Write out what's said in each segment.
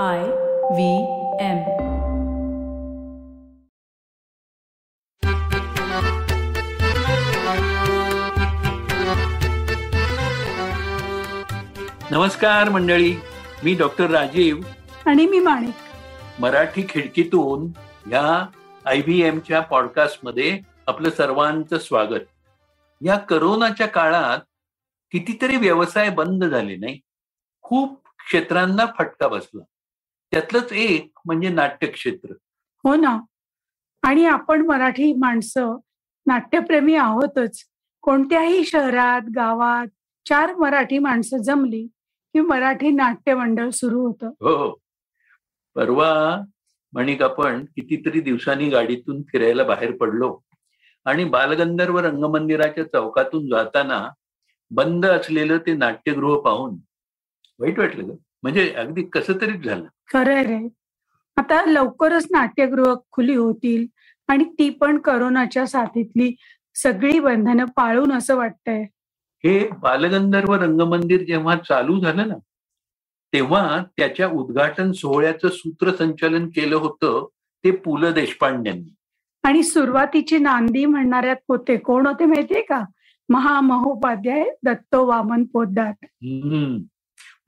I V M. नमस्कार मंडळी. मी डॉक्टर राजीव. आणि मी माणिक. मराठी खिडकीतून या आय व्ही एमच्या पॉडकास्टमध्ये आपलं सर्वांचं स्वागत. या करोनाच्या काळात कितीतरी व्यवसाय बंद झाले नाही? खूप क्षेत्रांना फटका बसला. त्यातलंच एक म्हणजे नाट्य क्षेत्र हो ना. आणि आपण मराठी माणसं नाट्यप्रेमी आहोतच. कोणत्याही शहरात गावात चार मराठी माणसं जमली की मराठी नाट्य मंडळ सुरू होतं. हो परवा म्हणिक आपण कितीतरी दिवसांनी गाडीतून फिरायला बाहेर पडलो आणि बालगंधर्व रंगमंदिराच्या चौकातून जाताना बंद असलेलं ते नाट्यगृह पाहून वाईट वाटलं ग. म्हणजे अगदी कसं तरीच झालं. खरंय रे. आता लवकरच नाट्यगृह खुली होतील आणि ती पण करोनाच्या साथीतली सगळी बंधनं पाळून असं वाटतंय. हे बालगंधर्व रंगमंदिर जेव्हा चालू झालं ना तेव्हा त्याच्या उद्घाटन सोहळ्याचं सूत्रसंचालन केलं होतं ते पु ल देशपांड्यांनी. आणि सुरुवातीची नांदी म्हणणाऱ्यात होते. कोण होते माहितीये का? महामहोपाध्याय दत्तो वामन पोद्दार.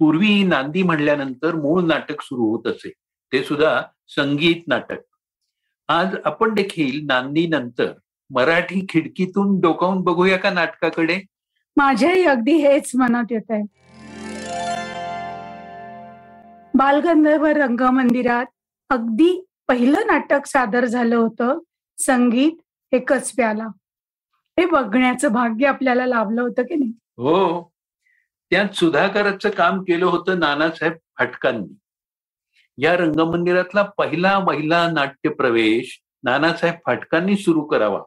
पूर्वी नांदी म्हणल्यानंतर मूळ नाटक सुरू होत असे. ते सुद्धा संगीत नाटक. आज आपण देखील नांदी नंतर मराठी खिडकीतून डोकावून बघूया का नाटकाकडे? माझ्याही अगदी हेच मनात येत आहे. बालगंधर्व रंगमंदिरात अगदी पहिलं नाटक सादर झालं होतं संगीत एकच प्याला हे बघण्याचं भाग्य आपल्याला लाभलं होतं की नाही? हो. त्यात सुधाकराचं काम केलं होतं नानासाहेब फाटकांनी. या रंगमंदिरातला पहिला महिला नाट्य प्रवेश नानासाहेब फाटकांनी सुरू करावा.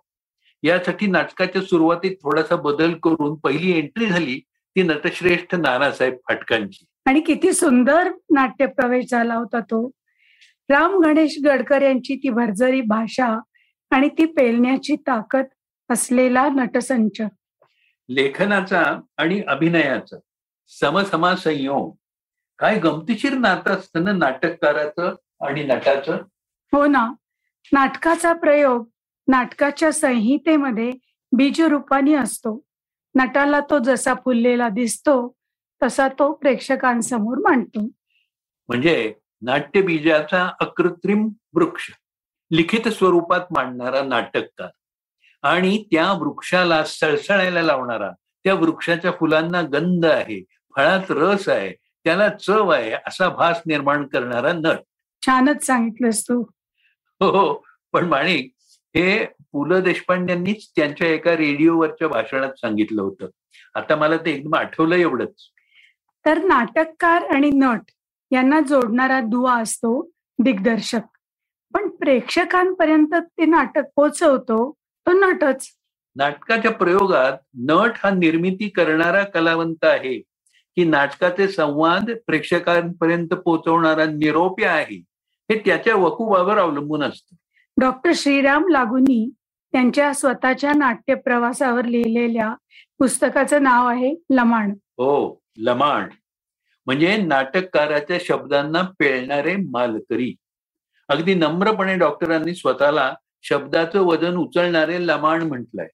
यासाठी नाटकाच्या सुरुवातीत थोडासा बदल करून पहिली एंट्री झाली ती नटश्रेष्ठ नानासाहेब फाटकांची. आणि किती सुंदर नाट्य प्रवेश झाला होता तो. राम गणेश गडकर यांची ती भरजरी भाषा आणि ती पेलण्याची ताकद असलेला नटसंच. लेखनाचा आणि अभिनयाचा समसमा संयोग काय गमतीशीर नातं असतं ना नाटककाराचं आणि नटाचं? हो ना. नाटकाचा प्रयोग नाटकाच्या संहितेमध्ये बीजरूपाने असतो. नटाला तो जसा फुललेला दिसतो तसा तो प्रेक्षकांसमोर मांडतो. म्हणजे नाट्यबीजाचा अकृत्रिम वृक्ष लिखित स्वरूपात मांडणारा नाटककार आणि त्या वृक्षाला सळसळायला लावणारा त्या वृक्षाच्या फुलांना गंध आहे फळात रस आहे त्याला चव आहे असा भास निर्माण करणारा नट. छानच सांगितलंस तू. हो हो पण माणिक हे पु ल देशपांड्यांनीच त्यांच्या एका रेडिओवरच्या भाषणात सांगितलं होतं. आता मला ते एकदम आठवलं एवढंच. तर नाटककार आणि नट यांना जोडणारा दुवा असतो दिग्दर्शक. पण प्रेक्षकांपर्यंत ते नाटक पोचवतो तो नटच. नाटकाच्या प्रयोगात नट हा निर्मिती करणारा कलावंत आहे. की नाटकाचे संवाद प्रेक्षकांपर्यंत पोहोचवणारा निरोप्य आहे हे त्याच्या वकुबावर अवलंबून असतं. डॉक्टर श्रीराम लागूनी त्यांच्या स्वतःच्या नाट्य प्रवासावर लिहिलेल्या पुस्तकाचं नाव आहे लमाण. हो लमाण. म्हणजे नाटककाराच्या शब्दांना पेळणारे मालकरी. अगदी नम्रपणे डॉक्टरांनी स्वतःला शब्दाचं वजन उचलणारे लमाण म्हटलंय.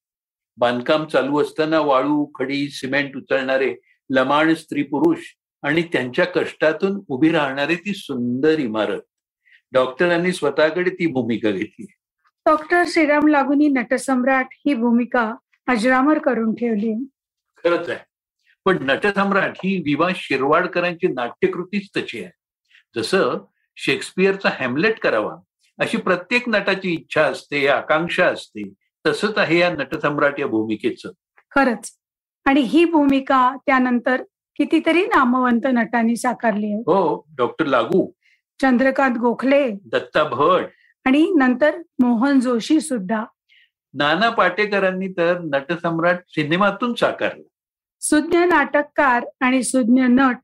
बांधकाम चालू असताना वाळू खडी सिमेंट उचलणारे लमाण स्त्री पुरुष आणि त्यांच्या कष्टातून उभी राहणारी ती सुंदर इमारत. डॉक्टरांनी स्वतःकडे ती भूमिका घेतली. डॉक्टर श्रीराम लागूनी नटसम्राट ही भूमिका अजरामर करून ठेवली. खरंच आहे. पण नटसम्राट ही विवा शिरवाडकरांची नाट्यकृतीच तशी आहे. जसं शेक्सपियरचा हॅमलेट करावा अशी प्रत्येक नटाची इच्छा असते आकांक्षा असते तसंच आहे या नटसम्राट या भूमिकेचं. खरंच. आणि ही भूमिका त्यानंतर कितीतरी नामवंत नटांनी साकारली आहे. हो डॉक्टर लागू चंद्रकांत गोखले दत्ता भट आणि नंतर मोहन जोशी सुद्धा. नाना पाटेकरांनी तर नटसम्राट सिनेमातून साकारलं. सुज्ञ नाटककार आणि सुज्ञ नट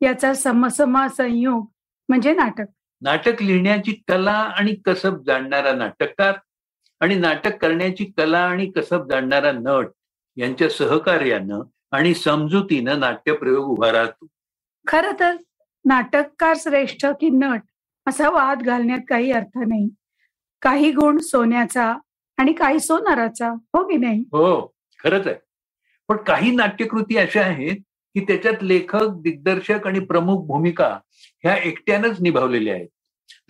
याचा समसमा संयोग म्हणजे नाटक. नाटक लिहिण्याची कला आणि कसब जाणणारा नाटककार आणि नाटक करण्याची कला आणि कसब जाणणारा नट. यांच्या सहकार्यानं आणि समजुतीनं नाट्यप्रयोग उभा राहतो. खर तर नाटककार श्रेष्ठ की नट असा वाद घालण्यात काही अर्थ नाही. काही गुण सोन्याचा आणि काही सोनाराचा हो की नाही? हो खरंच आहे. पण काही नाट्यकृती अशा आहेत की त्याच्यात लेखक दिग्दर्शक आणि प्रमुख भूमिका ह्या एकट्यानंच निभावलेल्या आहेत.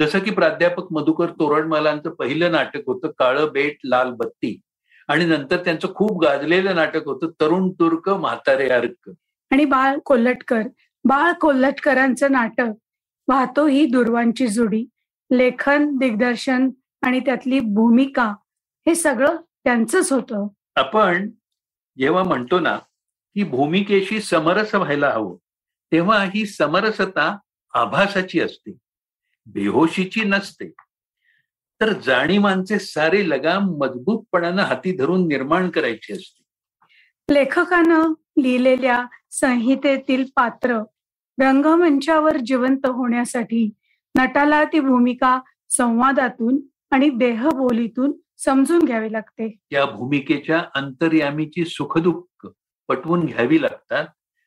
जसं की प्राध्यापक मधुकर तोरणमालांचं पहिलं नाटक होतं काळं बेट लाल बत्ती. आणि नंतर त्यांचं खूप गाजलेलं नाटक होतं तरुण तुर्क म्हातारे अर्क. आणि बाळ कोल्हटकर बाळ कोल्हटकरांचं नाटक वाहतो ही दुर्वांची जुडी. लेखन दिग्दर्शन आणि त्यातली भूमिका हे सगळं त्यांचंच होतं. आपण जेव्हा म्हणतो ना की भूमिकेशी समरस व्हायला हवं तेव्हा ही समरसता आभासाची असते. बेहोशीची नसते. तर जाणीवांचे सारे लगाम मजबूतपणानं हाती धरून निर्माण करायची असते. लेखकानं लिहिलेल्या संहितेतील पात्र रंगमंचावर जिवंत होण्यासाठी नटाला ती भूमिका संवादातून आणि देहबोलीतून समजून घ्यावी लागते. त्या भूमिकेच्या अंतर्यामीची सुखदुःख पटवून घ्यावी लागतात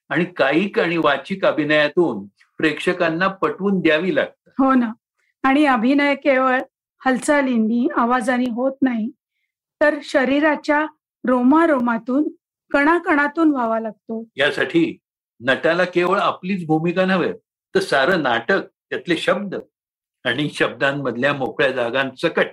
आणि कायिक आणि वाचिक अभिनयातून प्रेक्षकांना पटवून द्यावी लागतात. हो ना. आणि अभिनय केवळ हालचालींनी आवाजाने होत नाही तर शरीराच्या रोमारोमातून कणाकणातून व्हावा लागतो. यासाठी नटाला केवळ आपलीच भूमिका नव्हे तर सारं नाटक त्यातले शब्द आणि शब्दांमधल्या मोकळ्या जागांसकट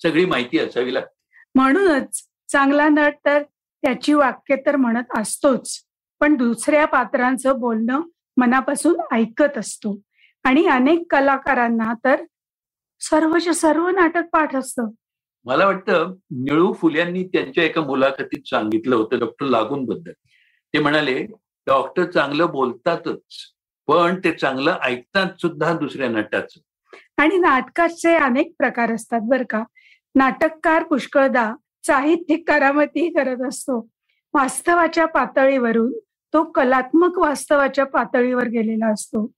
सगळी माहिती असावी लागते. म्हणूनच चांगला नट तर त्याची वाक्य तर म्हणत असतोच पण दुसऱ्या पात्रांचं बोलणं मनापासून ऐकत असतो. आणि अनेक कलाकारांना तर सर्वच्या सर्व नाटक पाठ असतं. मला वाटतं निळू फुल्यांनी त्यांच्या एका मुलाखतीत सांगितलं होतं डॉक्टर लागून बद्दल ते म्हणाले डॉक्टर चांगलं बोलतातच पण ते चांगलं ऐकतात सुद्धा दुसऱ्या नटाचं. आणि नाटकाचे अनेक प्रकार असतात बर का. नाटककार पुष्कळदा साहित्यिक करामती करत असतो. वास्तवाच्या पातळीवरून तो कलात्मक वास्तवाच्या पातळीवर गेलेला असतो.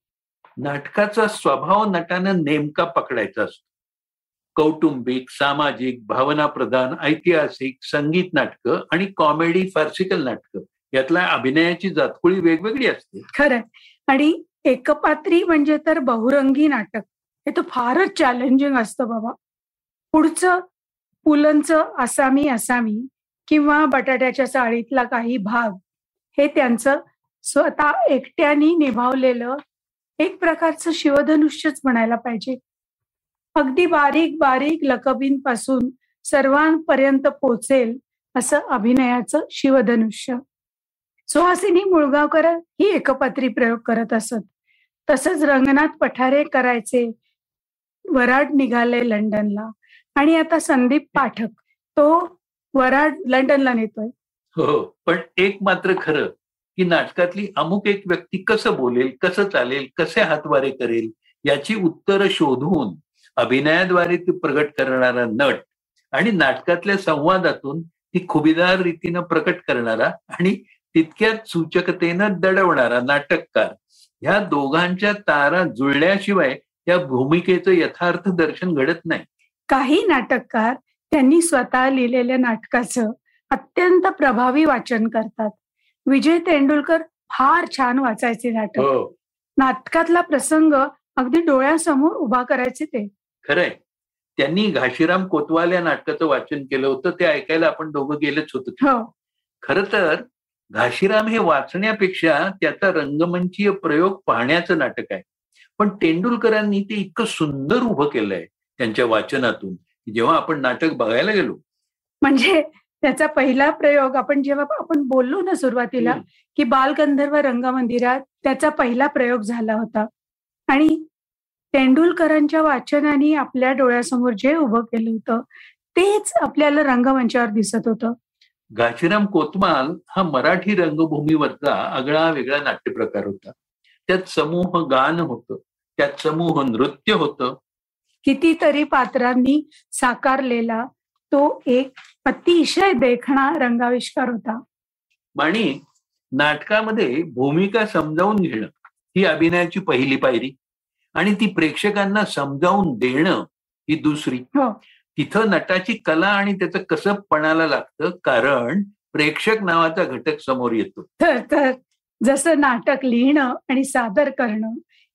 नाटकाचा स्वभाव नटानं नेमका पकडायचा असतो. कौटुंबिक सामाजिक भावनाप्रधान ऐतिहासिक संगीत नाटकं आणि कॉमेडी फार्सिकल नाटकं. यातल्या अभिनयाची जातकुळी वेगवेगळी असते. खरंय. आणि एकपात्री म्हणजे तर बहुरंगी नाटक. हे तर फारच चॅलेंजिंग असतं बाबा. पुढचं पुलंचं आसामी आसामी किंवा बटाट्याच्या चाळीतला काही भाग हे त्यांचं स्वतः एकट्याने निभावलेलं एक प्रकारचं शिवधनुष्यच म्हणायला पाहिजे. अगदी बारीक बारीक लकबींपासून सर्वांपर्यंत पोचेल असं अभिनयाचं शिवधनुष्य. सुहासिनी मुळगावकर ही एकपात्री प्रयोग करत असत. तसंच रंगनाथ पठारे करायचे वराड निघाले लंडनला. आणि आता संदीप पाठक तो वराड लंडनला नेतोय. हो, हो. पण एक मात्र खरं की नाटकातली अमुक एक व्यक्ती कसं बोलेल कसं चालेल कसे हातवारे करेल याची उत्तरं शोधून अभिनयाद्वारे ती प्रगट करणारा नट आणि नाटकातल्या संवादातून ती खुबीदार रीतीनं प्रकट करणारा आणि तितक्याच सूचकतेनं दडवणारा नाटककार. ह्या दोघांच्या तारा जुळल्याशिवाय त्या भूमिकेचं यथार्थ दर्शन घडत नाही. काही नाटककार त्यांनी स्वतः लिहिलेल्या नाटकाचं अत्यंत प्रभावी वाचन करतात. विजय तेंडुलकर फार छान वाचायचे नाटक. हो. नाटकातला प्रसंग अगदी डोळ्यासमोर उभा करायचे ते. खरंय. त्यांनी घाशीराम कोतवाल या नाटकाचं वाचन केलं होतं ते ऐकायला आपण दोघं गेलेच होतो. हो. खर तर घाशीराम हे वाचण्यापेक्षा त्याचा रंगमंचीय प्रयोग पाहण्याचं नाटक आहे. पण तेंडुलकरांनी ते इतकं सुंदर उभं केलंय त्यांच्या वाचनातून जेव्हा आपण नाटक बघायला गेलो. म्हणजे त्याचा पहिला प्रयोग आपण जेव्हा आपण बोललो ना सुरुवातीला. की बालगंधर्व रंगमंदिरात त्याचा पहिला प्रयोग झाला होता. आणि तेंडुलकरांच्या वाचनाने आपल्या डोळ्यासमोर जे उभं केलं होतं तेच आपल्याला रंगमंचावर दिसत होतं. घाशीराम कोतमाल हा मराठी रंगभूमीवरचा आगळा वेगळा नाट्यप्रकार होता. त्यात समूह गान होतं त्यात समूह नृत्य होतं. कितीतरी पात्रांनी साकारलेला तो एक अतिशय देखणा रंगाविष्कार होता. आणि नाटकामध्ये भूमिका समजावून घेणं ही अभिनयाची पहिली पायरी आणि ती प्रेक्षकांना समजावून देणं ही दुसरी. हो. तिथं नटाची कला आणि त्याचं कसं पणाला लागतं कारण प्रेक्षक नावाचा घटक समोर येतो. तर तर जसं नाटक लिहिणं आणि सादर करणं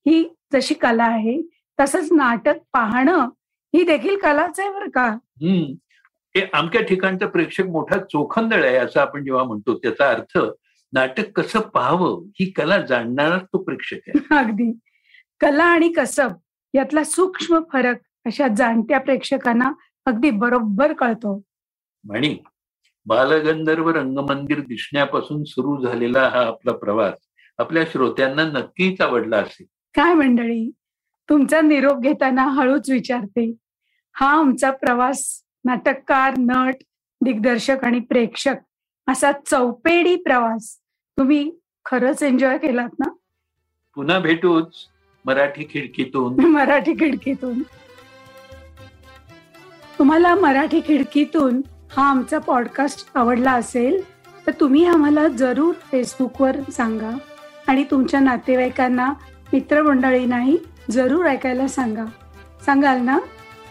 ही जशी कला आहे तसंच नाटक पाहणं ही देखील कलाच आहे बरं का? हम्म. हे अमक्या ठिकाणचा प्रेक्षक मोठा चोखंदळ आहे असं आपण जेव्हा म्हणतो त्याचा अर्थ नाटक कसं पाहावं ही कला जाणणारा तो प्रेक्षक आहे. अगदी. कला आणि कसब यातला सूक्ष्म फरक अशा जाणत्या प्रेक्षकांना अगदी बरोबर कळतो. म्हणी बालगंधर्व रंगमंदिर दिसण्यापासून सुरू झालेला हा आपला प्रवास आपल्या श्रोत्यांना नक्कीच आवडला असेल. काय मंडळी तुमचा निरोप घेताना हळूच विचारते. हा आमचा प्रवास नाटककार नट दिग्दर्शक आणि प्रेक्षक असा चौपेडी प्रवास तुम्ही खरंच एन्जॉय केलात ना? पुन्हा भेटूच मराठी खिडकीतून. मराठी खिडकीतून. तुम्हाला मराठी खिडकीतून हा आमचा पॉडकास्ट आवडला असेल तर तुम्ही आम्हाला जरूर फेसबुकवर सांगा आणि तुमच्या नातेवाईकांना मित्रमंडळींनाही जरूर ऐकायला सांगा. सांगाल ना?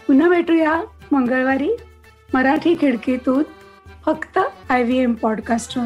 पुन्हा भेटूया. मंगळवारी मराठी खिडकीतून फक्त आय व्ही एम पॉडकास्टवर